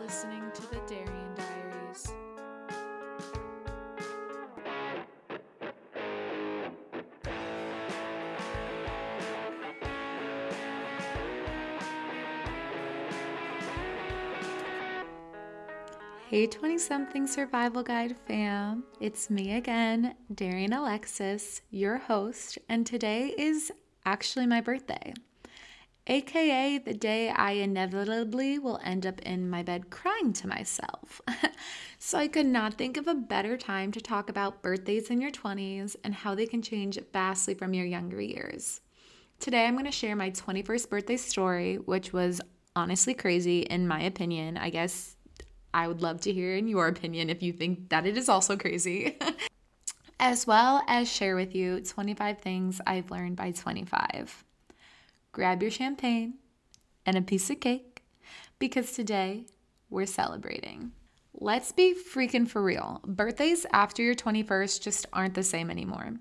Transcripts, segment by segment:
listening to the Darian Diaries. Hey 20 something survival guide fam, it's me again, Darian Alexis, your host, and today is actually my birthday aka the day I inevitably will end up in my bed crying to myself. so I could not think of a better time to talk about birthdays in your 20s and how they can change vastly from your younger years. Today I'm going to share my 21st birthday story, which was honestly crazy in my opinion. I guess I would love to hear in your opinion if you think that it is also crazy. as well as share with you 25 things I've learned by 25 grab your champagne and a piece of cake because today we're celebrating. Let's be freaking for real. Birthdays after your 21st just aren't the same anymore.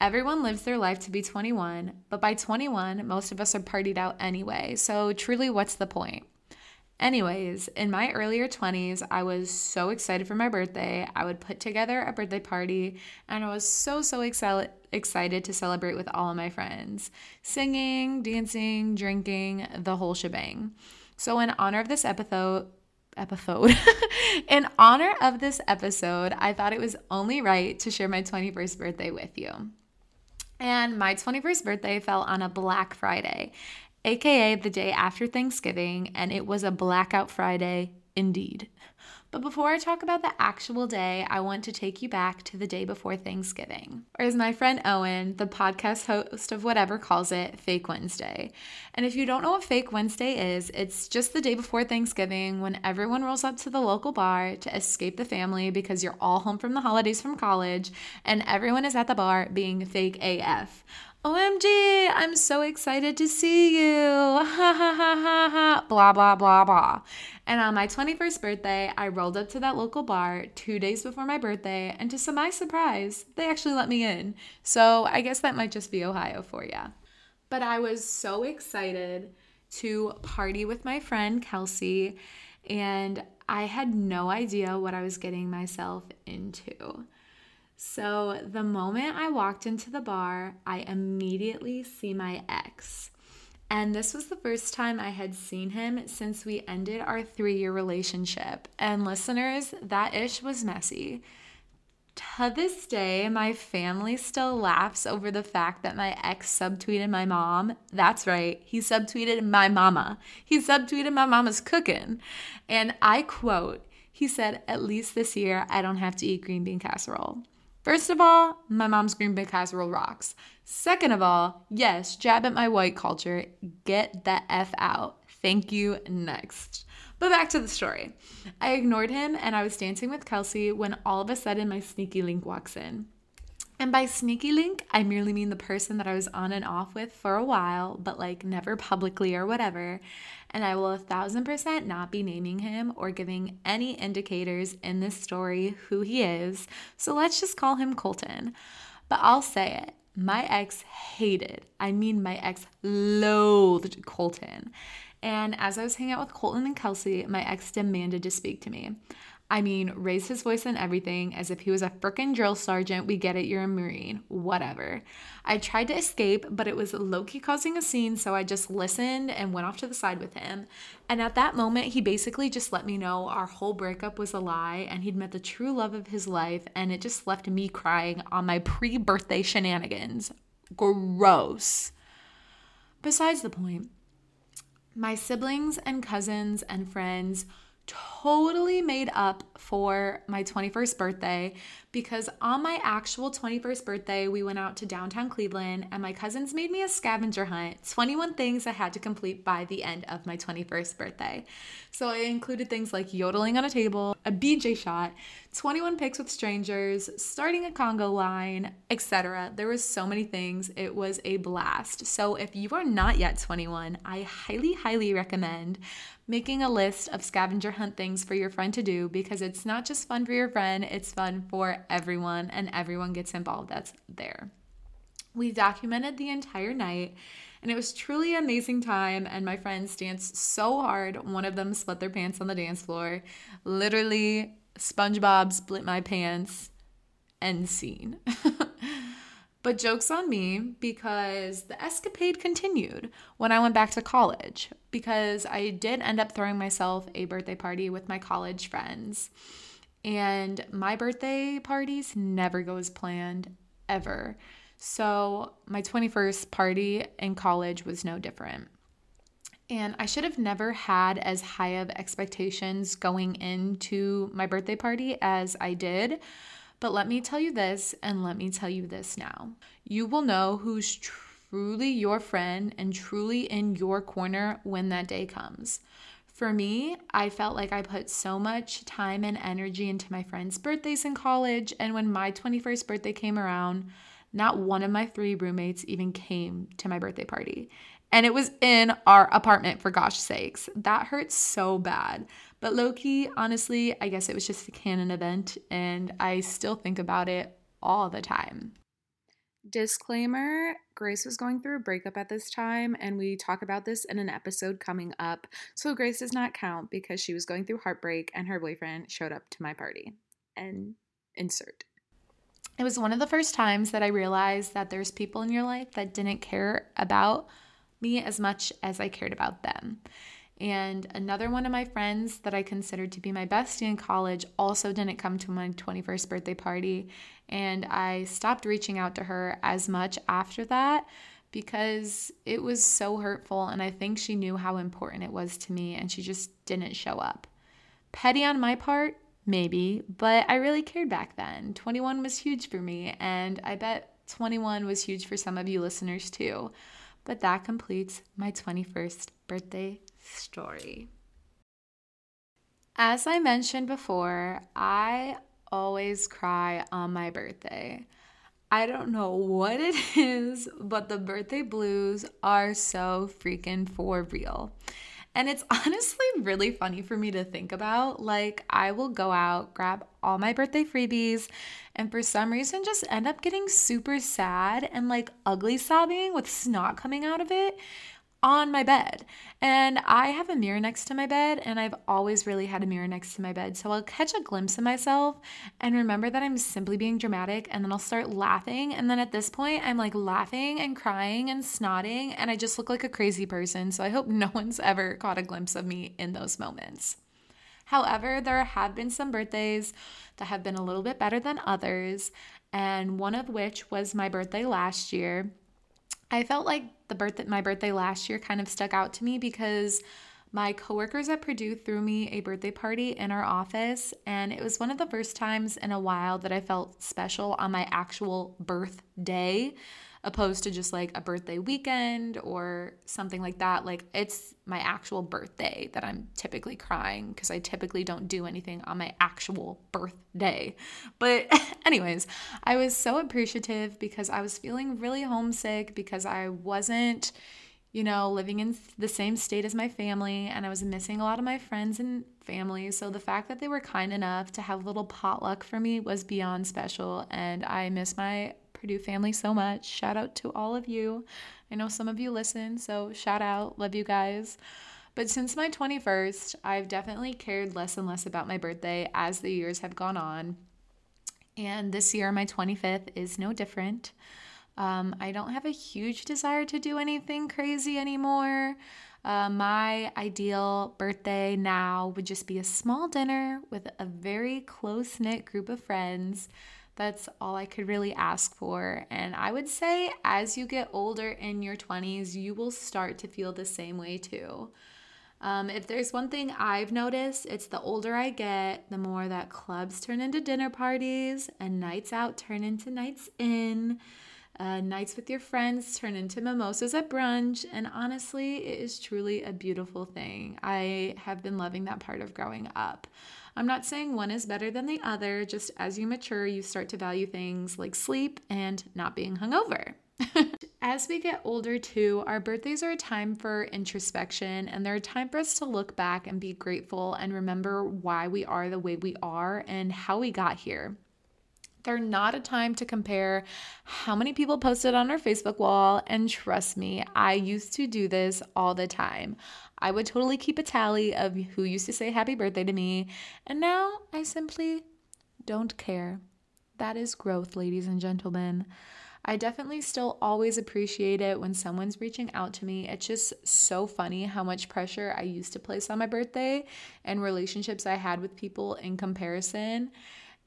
Everyone lives their life to be 21, but by 21, most of us are partied out anyway. So, truly, what's the point? Anyways, in my earlier 20s, I was so excited for my birthday. I would put together a birthday party and I was so, so excited excited to celebrate with all of my friends singing, dancing, drinking, the whole shebang. So, in honor of this episode, episode. in honor of this episode, I thought it was only right to share my 21st birthday with you. And my 21st birthday fell on a Black Friday aka the day after Thanksgiving, and it was a blackout Friday indeed. But before I talk about the actual day, I want to take you back to the day before Thanksgiving, or as my friend Owen, the podcast host of whatever, calls it, Fake Wednesday. And if you don't know what Fake Wednesday is, it's just the day before Thanksgiving when everyone rolls up to the local bar to escape the family because you're all home from the holidays from college, and everyone is at the bar being fake AF. OMG, I'm so excited to see you. Ha ha ha ha ha. Blah, blah, blah, blah. And on my 21st birthday, I rolled up to that local bar two days before my birthday, and to my surprise, they actually let me in. So I guess that might just be Ohio for ya. But I was so excited to party with my friend Kelsey, and I had no idea what I was getting myself into. So the moment I walked into the bar, I immediately see my ex. And this was the first time I had seen him since we ended our three year relationship. And listeners, that ish was messy. To this day, my family still laughs over the fact that my ex subtweeted my mom. That's right, he subtweeted my mama. He subtweeted my mama's cooking. And I quote, he said, At least this year, I don't have to eat green bean casserole. First of all, my mom's green bean casserole rocks. Second of all, yes, jab at my white culture. Get the F out. Thank you. Next. But back to the story. I ignored him and I was dancing with Kelsey when all of a sudden my sneaky link walks in. And by sneaky link, I merely mean the person that I was on and off with for a while, but like never publicly or whatever. And I will a thousand percent not be naming him or giving any indicators in this story who he is. So let's just call him Colton. But I'll say it my ex hated, I mean, my ex loathed Colton. And as I was hanging out with Colton and Kelsey, my ex demanded to speak to me. I mean, raised his voice and everything as if he was a frickin' drill sergeant. We get it, you're a Marine. Whatever. I tried to escape, but it was low key causing a scene, so I just listened and went off to the side with him. And at that moment, he basically just let me know our whole breakup was a lie and he'd met the true love of his life, and it just left me crying on my pre birthday shenanigans. Gross. Besides the point, my siblings and cousins and friends totally made up for my 21st birthday because on my actual 21st birthday, we went out to downtown Cleveland and my cousins made me a scavenger hunt 21 things I had to complete by the end of my 21st birthday. So I included things like yodeling on a table, a BJ shot, 21 pics with strangers, starting a Congo line, etc. There was so many things. It was a blast. So if you are not yet 21, I highly highly recommend making a list of scavenger hunt things for your friend to do because it's not just fun for your friend, it's fun for everyone and everyone gets involved that's there. We documented the entire night And it was truly an amazing time. And my friends danced so hard. One of them split their pants on the dance floor. Literally, SpongeBob split my pants. End scene. But joke's on me because the escapade continued when I went back to college because I did end up throwing myself a birthday party with my college friends. And my birthday parties never go as planned ever. So my 21st party in college was no different. And I should have never had as high of expectations going into my birthday party as I did. But let me tell you this, and let me tell you this now. You will know who's truly your friend and truly in your corner when that day comes. For me, I felt like I put so much time and energy into my friends' birthdays in college, and when my 21st birthday came around, not one of my three roommates even came to my birthday party. And it was in our apartment, for gosh sakes. That hurts so bad. But low key, honestly, I guess it was just a canon event, and I still think about it all the time. Disclaimer Grace was going through a breakup at this time, and we talk about this in an episode coming up. So, Grace does not count because she was going through heartbreak and her boyfriend showed up to my party. And insert. It was one of the first times that I realized that there's people in your life that didn't care about me as much as I cared about them. And another one of my friends that I considered to be my bestie in college also didn't come to my 21st birthday party. And I stopped reaching out to her as much after that because it was so hurtful. And I think she knew how important it was to me and she just didn't show up. Petty on my part, maybe, but I really cared back then. 21 was huge for me. And I bet 21 was huge for some of you listeners too. But that completes my 21st birthday story. As I mentioned before, I always cry on my birthday. I don't know what it is, but the birthday blues are so freaking for real. And it's honestly really funny for me to think about. Like, I will go out, grab all my birthday freebies, and for some reason just end up getting super sad and like ugly sobbing with snot coming out of it on my bed. And I have a mirror next to my bed, and I've always really had a mirror next to my bed. So I'll catch a glimpse of myself and remember that I'm simply being dramatic, and then I'll start laughing. And then at this point, I'm like laughing and crying and snotting, and I just look like a crazy person. So I hope no one's ever caught a glimpse of me in those moments. However, there have been some birthdays that have been a little bit better than others, and one of which was my birthday last year. I felt like the birthday my birthday last year kind of stuck out to me because my coworkers at Purdue threw me a birthday party in our office, and it was one of the first times in a while that I felt special on my actual birthday opposed to just like a birthday weekend or something like that. Like it's my actual birthday that I'm typically crying because I typically don't do anything on my actual birthday. But, anyways, I was so appreciative because I was feeling really homesick because I wasn't. You know, living in the same state as my family, and I was missing a lot of my friends and family. So, the fact that they were kind enough to have a little potluck for me was beyond special. And I miss my Purdue family so much. Shout out to all of you. I know some of you listen, so shout out. Love you guys. But since my 21st, I've definitely cared less and less about my birthday as the years have gone on. And this year, my 25th, is no different. Um, I don't have a huge desire to do anything crazy anymore. Uh, my ideal birthday now would just be a small dinner with a very close knit group of friends that's all I could really ask for. And I would say as you get older in your 20s, you will start to feel the same way too. Um, if there's one thing I've noticed, it's the older I get, the more that clubs turn into dinner parties and nights out turn into nights in. Uh, nights with your friends turn into mimosas at brunch, and honestly, it is truly a beautiful thing. I have been loving that part of growing up. I'm not saying one is better than the other, just as you mature, you start to value things like sleep and not being hungover. As we get older, too, our birthdays are a time for introspection and they're a time for us to look back and be grateful and remember why we are the way we are and how we got here. They're not a time to compare how many people posted on our Facebook wall. And trust me, I used to do this all the time. I would totally keep a tally of who used to say happy birthday to me. And now I simply don't care. That is growth, ladies and gentlemen. I definitely still always appreciate it when someone's reaching out to me. It's just so funny how much pressure I used to place on my birthday and relationships I had with people in comparison.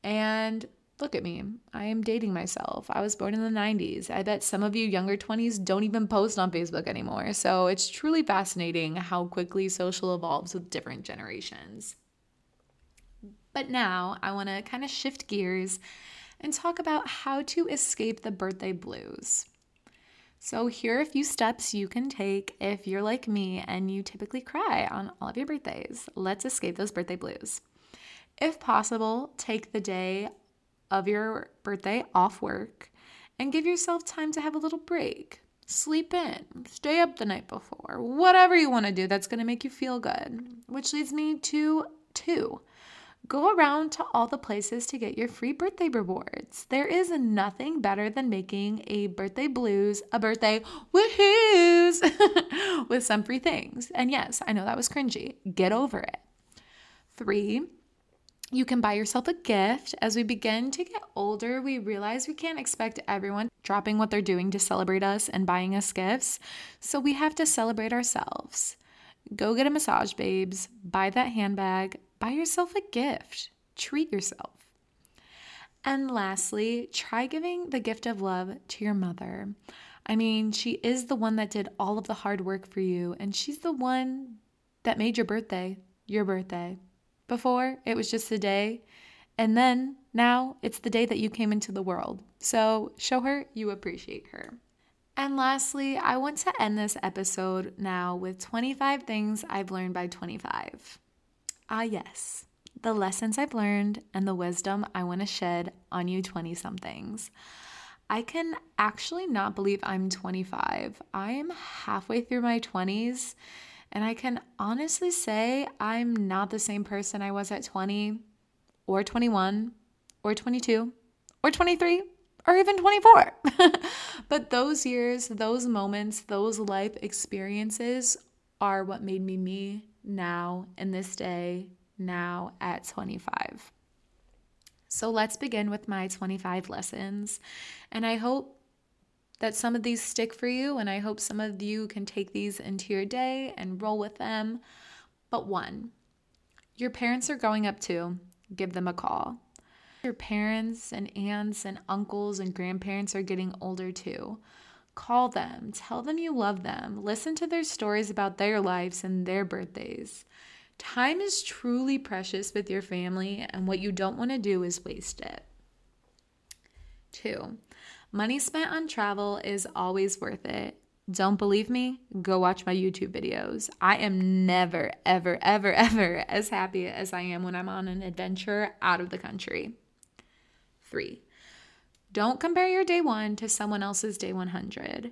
And look at me. I am dating myself. I was born in the 90s. I bet some of you younger 20s don't even post on Facebook anymore. So it's truly fascinating how quickly social evolves with different generations. But now I want to kind of shift gears and talk about how to escape the birthday blues. So, here are a few steps you can take if you're like me and you typically cry on all of your birthdays. Let's escape those birthday blues. If possible, take the day of your birthday off work and give yourself time to have a little break. Sleep in, stay up the night before, whatever you want to do that's going to make you feel good. Which leads me to two Go around to all the places to get your free birthday rewards. There is nothing better than making a birthday blues a birthday woohoos with some free things. And yes, I know that was cringy. Get over it. Three, you can buy yourself a gift. As we begin to get older, we realize we can't expect everyone dropping what they're doing to celebrate us and buying us gifts. So we have to celebrate ourselves. Go get a massage, babes. Buy that handbag buy yourself a gift, treat yourself. And lastly, try giving the gift of love to your mother. I mean, she is the one that did all of the hard work for you, and she's the one that made your birthday your birthday. Before, it was just a day, and then now it's the day that you came into the world. So show her you appreciate her. And lastly, I want to end this episode now with 25 things I've learned by 25. Ah, yes, the lessons I've learned and the wisdom I want to shed on you 20 somethings. I can actually not believe I'm 25. I am halfway through my 20s, and I can honestly say I'm not the same person I was at 20 or 21 or 22 or 23 or even 24. but those years, those moments, those life experiences are what made me me now in this day, now at 25. So let's begin with my 25 lessons. And I hope that some of these stick for you, and I hope some of you can take these into your day and roll with them. But one, your parents are growing up too, give them a call. Your parents and aunts and uncles and grandparents are getting older too. Call them, tell them you love them, listen to their stories about their lives and their birthdays. Time is truly precious with your family, and what you don't want to do is waste it. Two, money spent on travel is always worth it. Don't believe me? Go watch my YouTube videos. I am never, ever, ever, ever as happy as I am when I'm on an adventure out of the country. Three, don't compare your day one to someone else's day 100.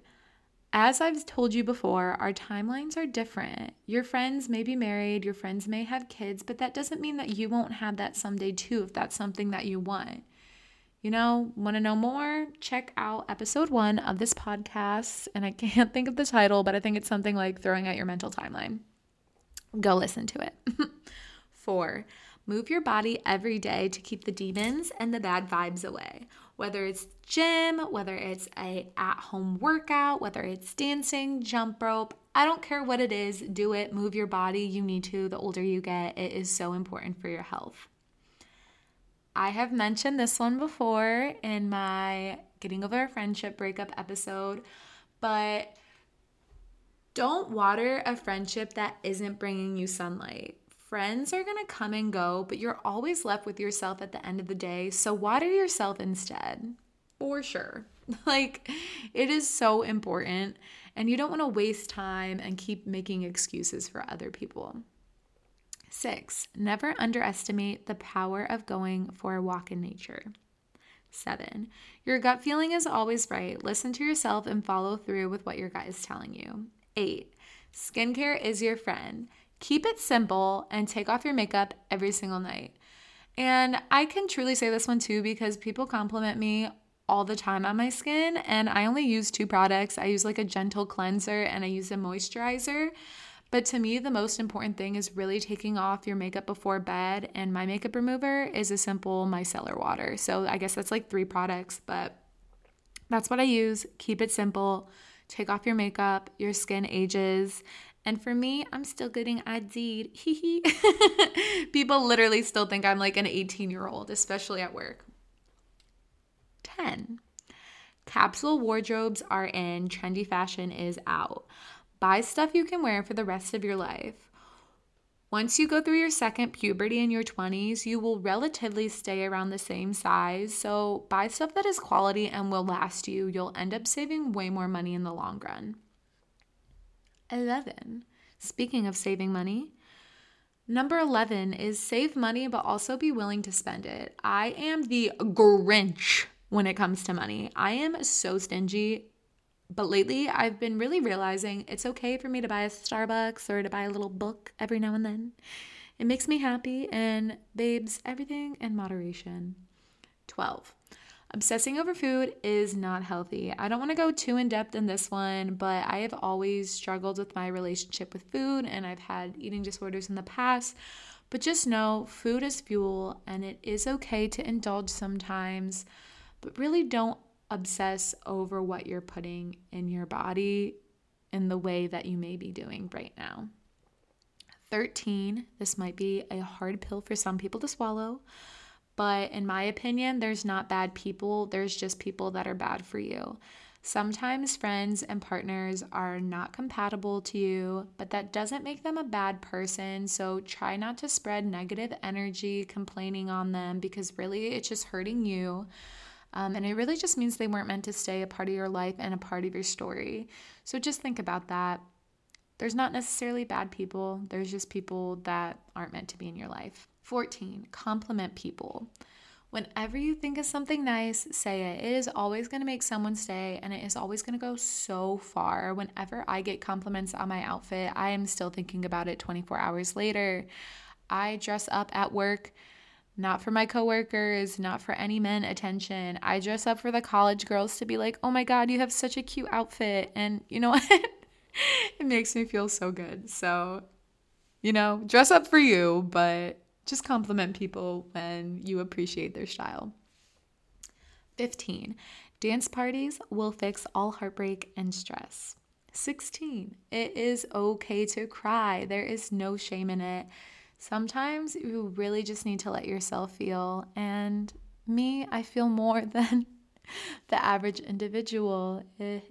As I've told you before, our timelines are different. Your friends may be married, your friends may have kids, but that doesn't mean that you won't have that someday too if that's something that you want. You know, want to know more? Check out episode one of this podcast. And I can't think of the title, but I think it's something like Throwing Out Your Mental Timeline. Go listen to it. Four, move your body every day to keep the demons and the bad vibes away whether it's gym, whether it's a at-home workout, whether it's dancing, jump rope, I don't care what it is, do it, move your body. You need to. The older you get, it is so important for your health. I have mentioned this one before in my Getting Over a Friendship Breakup episode, but don't water a friendship that isn't bringing you sunlight. Friends are to come and go, but you're always left with yourself at the end of the day. So water yourself instead. For sure. Like, it is so important. And you don't want to waste time and keep making excuses for other people. Six, never underestimate the power of going for a walk in nature. Seven, your gut feeling is always right. Listen to yourself and follow through with what your gut is telling you. Eight, skincare is your friend. Keep it simple and take off your makeup every single night. And I can truly say this one too because people compliment me all the time on my skin and I only use two products. I use like a gentle cleanser and I use a moisturizer. But to me, the most important thing is really taking off your makeup before bed. And my makeup remover is a simple micellar water. So I guess that's like three products, but that's what I use. Keep it simple. Take off your makeup, your skin ages. And for me, I'm still getting ID'd. People literally still think I'm like an 18 year old, especially at work. 10. Capsule wardrobes are in, trendy fashion is out. Buy stuff you can wear for the rest of your life. Once you go through your second puberty in your 20s, you will relatively stay around the same size. So buy stuff that is quality and will last you. You'll end up saving way more money in the long run. 11. Speaking of saving money, number 11 is save money but also be willing to spend it. I am the Grinch when it comes to money. I am so stingy. But lately, I've been really realizing it's okay for me to buy a Starbucks or to buy a little book every now and then. It makes me happy, and babes, everything in moderation. 12. Obsessing over food is not healthy. I don't want to go too in depth in this one, but I have always struggled with my relationship with food and I've had eating disorders in the past. But just know food is fuel and it is okay to indulge sometimes, but really don't obsess over what you're putting in your body in the way that you may be doing right now. 13, this might be a hard pill for some people to swallow, but in my opinion, there's not bad people, there's just people that are bad for you. Sometimes friends and partners are not compatible to you, but that doesn't make them a bad person. So try not to spread negative energy complaining on them because really it's just hurting you. Um, and it really just means they weren't meant to stay a part of your life and a part of your story. So just think about that. There's not necessarily bad people, there's just people that aren't meant to be in your life. 14. Compliment people. Whenever you think of something nice, say it. It is always going to make someone stay and it is always going to go so far. Whenever I get compliments on my outfit, I am still thinking about it 24 hours later. I dress up at work not for my coworkers, not for any men attention. I dress up for the college girls to be like, "Oh my god, you have such a cute outfit." And you know what? it makes me feel so good. So, you know, dress up for you, but just compliment people when you appreciate their style. 15. Dance parties will fix all heartbreak and stress. 16. It is okay to cry. There is no shame in it. Sometimes you really just need to let yourself feel. And me, I feel more than the average individual.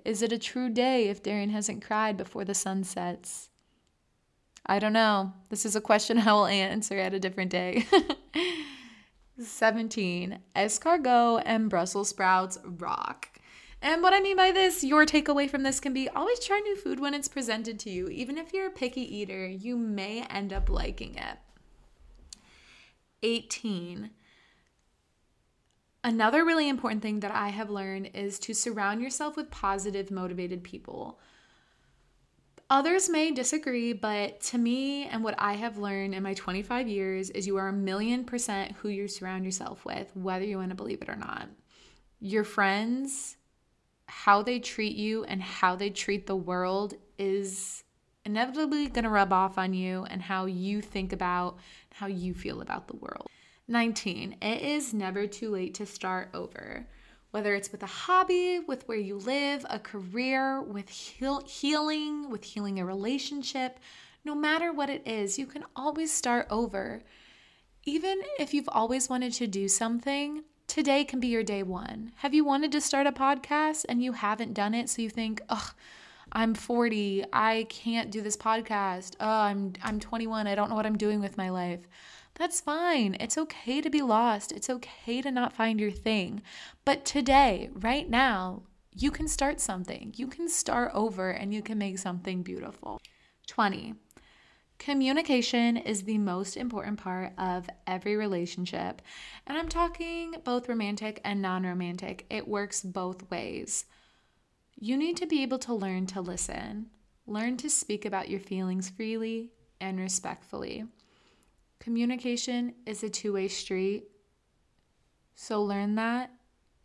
Is it a true day if Darian hasn't cried before the sun sets? I don't know. This is a question I will answer at a different day. 17. Escargot and Brussels sprouts rock. And what I mean by this, your takeaway from this can be always try new food when it's presented to you. Even if you're a picky eater, you may end up liking it. 18. Another really important thing that I have learned is to surround yourself with positive, motivated people. Others may disagree, but to me, and what I have learned in my 25 years, is you are a million percent who you surround yourself with, whether you want to believe it or not. Your friends, how they treat you, and how they treat the world is inevitably going to rub off on you and how you think about how you feel about the world. 19. It is never too late to start over whether it's with a hobby, with where you live, a career, with heal- healing, with healing a relationship, no matter what it is, you can always start over. Even if you've always wanted to do something, today can be your day one. Have you wanted to start a podcast and you haven't done it, so you think, ugh, I'm 40, I can't do this podcast. Oh, I'm I'm 21, I don't know what I'm doing with my life. That's fine. It's okay to be lost. It's okay to not find your thing. But today, right now, you can start something. You can start over and you can make something beautiful. 20. Communication is the most important part of every relationship. And I'm talking both romantic and non romantic, it works both ways. You need to be able to learn to listen, learn to speak about your feelings freely and respectfully. Communication is a two way street. So learn that,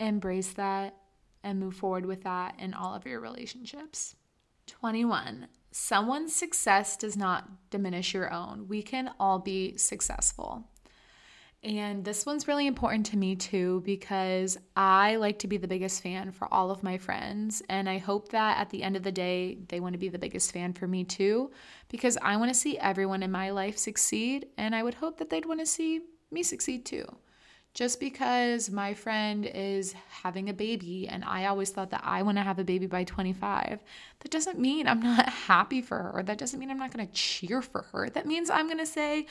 embrace that, and move forward with that in all of your relationships. 21. Someone's success does not diminish your own. We can all be successful. And this one's really important to me too because I like to be the biggest fan for all of my friends. And I hope that at the end of the day, they want to be the biggest fan for me too because I want to see everyone in my life succeed. And I would hope that they'd want to see me succeed too just because my friend is having a baby and I always thought that I want to have a baby by 25, that doesn't mean I'm not happy for her. That doesn't mean I'm not going to cheer for her. That means I'm going to say,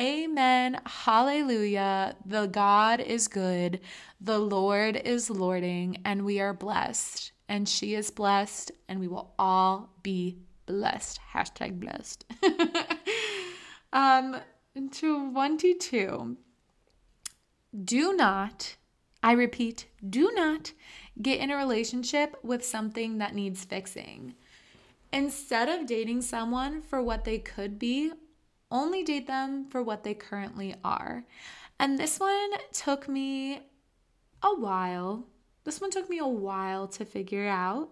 Amen, Hallelujah. The God is good, the Lord is lording, and we are blessed. And she is blessed, and we will all be blessed. Hashtag blessed. um, 22 do not, I repeat, do not get in a relationship with something that needs fixing. Instead of dating someone for what they could be, only date them for what they currently are. And this one took me a while. This one took me a while to figure out,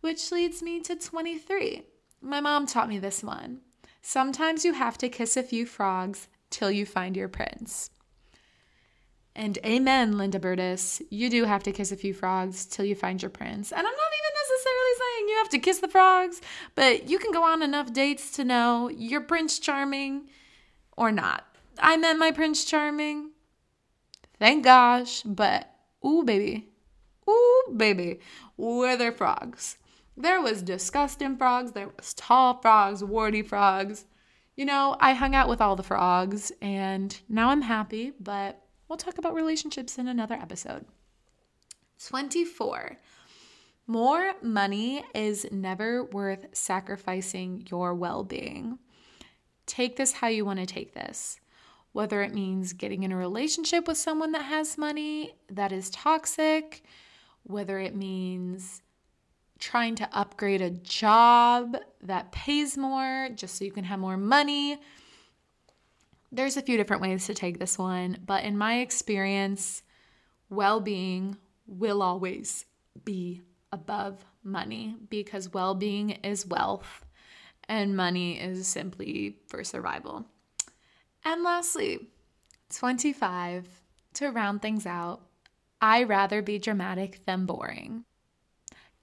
which leads me to 23. My mom taught me this one. Sometimes you have to kiss a few frogs till you find your prince. And amen, Linda Berdysz. You do have to kiss a few frogs till you find your prince. And I'm not even necessarily saying you have to kiss the frogs, but you can go on enough dates to know you're Prince Charming or not. I met my Prince Charming. Thank gosh. But, ooh, baby. Ooh, baby. Were there frogs? There was disgusting frogs. There was tall frogs, warty frogs. You know, I hung out with all the frogs and now I'm happy, but We'll talk about relationships in another episode. 24. More money is never worth sacrificing your well being. Take this how you want to take this. Whether it means getting in a relationship with someone that has money that is toxic, whether it means trying to upgrade a job that pays more just so you can have more money there's a few different ways to take this one, but in my experience, well being will always be above money because well being is wealth and money is simply for survival. And lastly, 25, to round things out, I rather be dramatic than boring.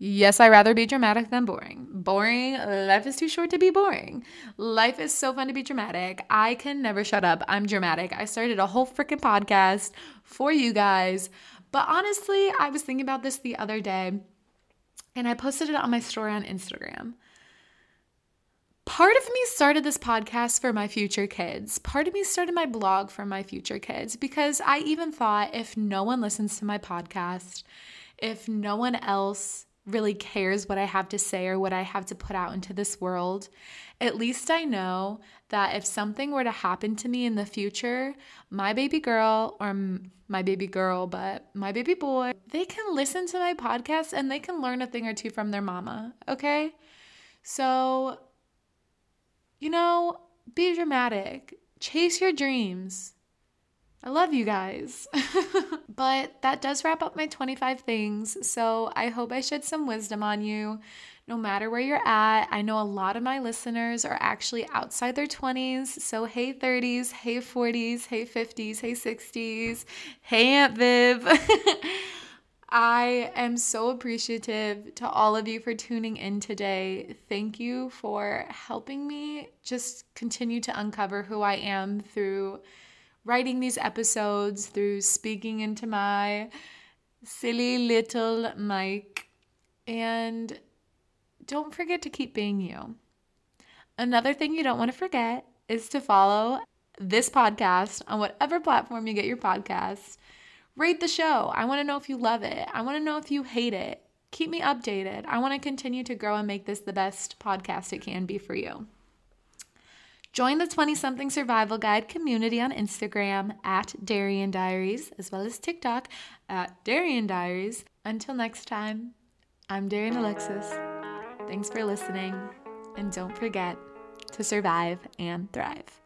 Yes, I rather be dramatic than boring. Boring, life is too short to be boring. Life is so fun to be dramatic. I can never shut up. I'm dramatic. I started a whole freaking podcast for you guys. But honestly, I was thinking about this the other day and I posted it on my story on Instagram. Part of me started this podcast for my future kids. Part of me started my blog for my future kids because I even thought if no one listens to my podcast, if no one else really cares what I have to say or what I have to put out into this world, at least I know that if something were to happen to me in the future, my baby girl or my baby girl, but my baby boy, they can listen to my podcast and they can learn a thing or two from their mama, okay? So, you know, be dramatic, chase your dreams. I love you guys. but that does wrap up my 25 things. So I hope I shed some wisdom on you. No matter where you're at, I know a lot of my listeners are actually outside their 20s. So, hey 30s, hey 40s, hey 50s, hey 60s, hey Aunt Viv. I am so appreciative to all of you for tuning in today. Thank you for helping me just continue to uncover who I am through writing these episodes, through speaking into my silly little mic. And don't forget to keep being you. Another thing you don't want to forget is to follow this podcast on whatever platform you get your podcast. Rate the show. I want to know if you love it. I want to know if you hate it. Keep me updated. I want to continue to grow and make this the best podcast it can be for you. Join the 20 something survival guide community on Instagram at Darian Diaries, as well as TikTok at Darian Diaries. Until next time, I'm Darian Alexis. Thanks for listening, and don't forget to survive and thrive.